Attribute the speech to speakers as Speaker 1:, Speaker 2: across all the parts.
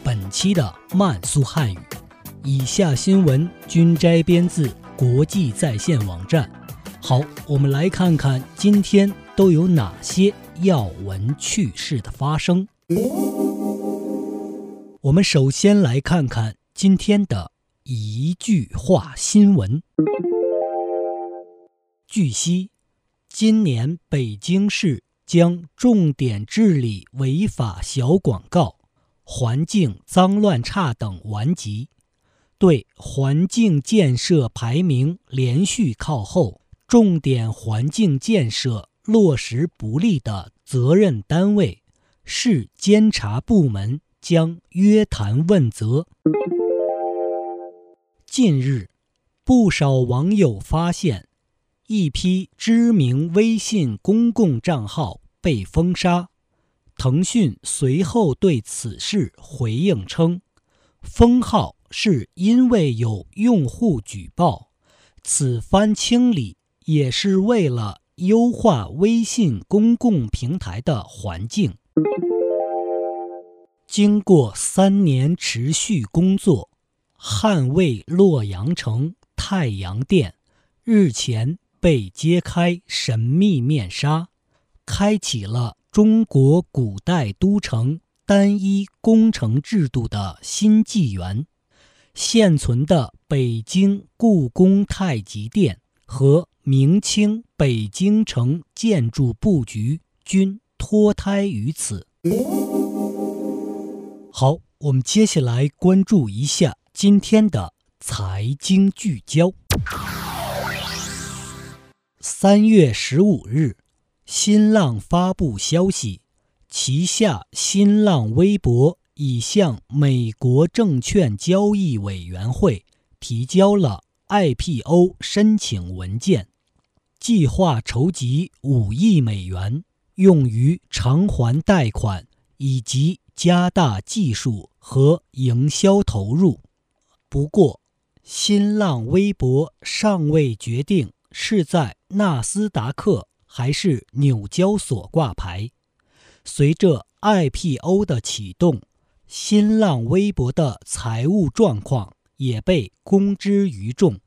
Speaker 1: 本期的慢速汉语。以下新闻均摘编自国际在线网站。好，我们来看看今天都有哪些要闻趣事的发生。我们首先来看看今天的一句话新闻。据悉，今年北京市。将重点治理违法小广告、环境脏乱差等顽疾，对环境建设排名连续靠后、重点环境建设落实不力的责任单位、市监察部门将约谈问责。近日，不少网友发现一批知名微信公共账号。被封杀，腾讯随后对此事回应称，封号是因为有用户举报，此番清理也是为了优化微信公共平台的环境。经过三年持续工作，捍卫洛阳城太阳殿日前被揭开神秘面纱。开启了中国古代都城单一工程制度的新纪元。现存的北京故宫太极殿和明清北京城建筑布局均脱胎于此。好，我们接下来关注一下今天的财经聚焦。三月十五日。新浪发布消息，旗下新浪微博已向美国证券交易委员会提交了 IPO 申请文件，计划筹集五亿美元，用于偿还贷款以及加大技术和营销投入。不过，新浪微博尚未决定是在纳斯达克。还是纽交所挂牌。随着 IPO 的启动，新浪微博的财务状况也被公之于众。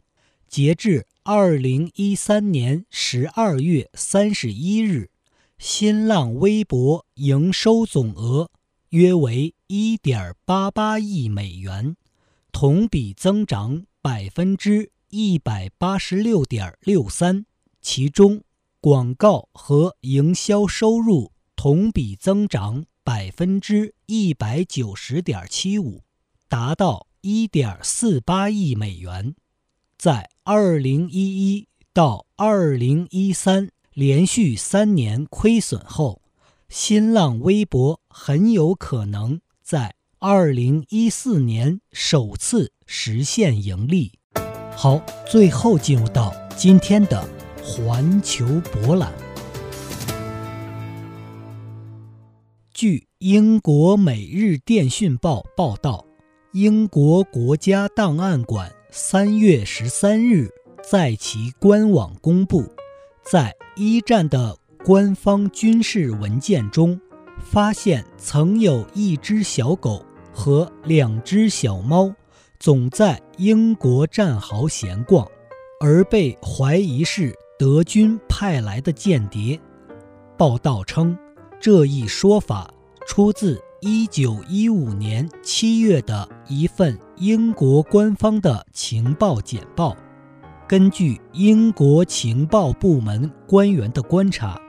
Speaker 1: 截至2013年12月31日，新浪微博营收总额约为1.88亿美元，同比增长百分之一百八十六点六三，其中。广告和营销收入同比增长百分之一百九十点七五，达到一点四八亿美元。在二零一一到二零一三连续三年亏损后，新浪微博很有可能在二零一四年首次实现盈利。好，最后进入到今天的。环球博览。据英国《每日电讯报》报道，英国国家档案馆三月十三日在其官网公布，在一战的官方军事文件中，发现曾有一只小狗和两只小猫总在英国战壕闲逛，而被怀疑是。德军派来的间谍。报道称，这一说法出自1915年7月的一份英国官方的情报简报。根据英国情报部门官员的观察，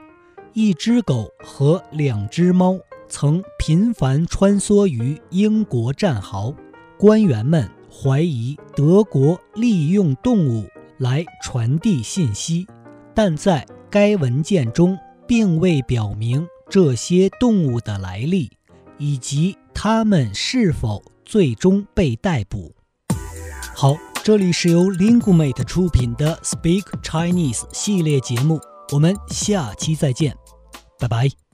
Speaker 1: 一只狗和两只猫曾频繁穿梭于英国战壕。官员们怀疑德国利用动物来传递信息。但在该文件中并未表明这些动物的来历，以及它们是否最终被逮捕。好，这里是由 Lingumate 出品的 Speak Chinese 系列节目，我们下期再见，拜拜。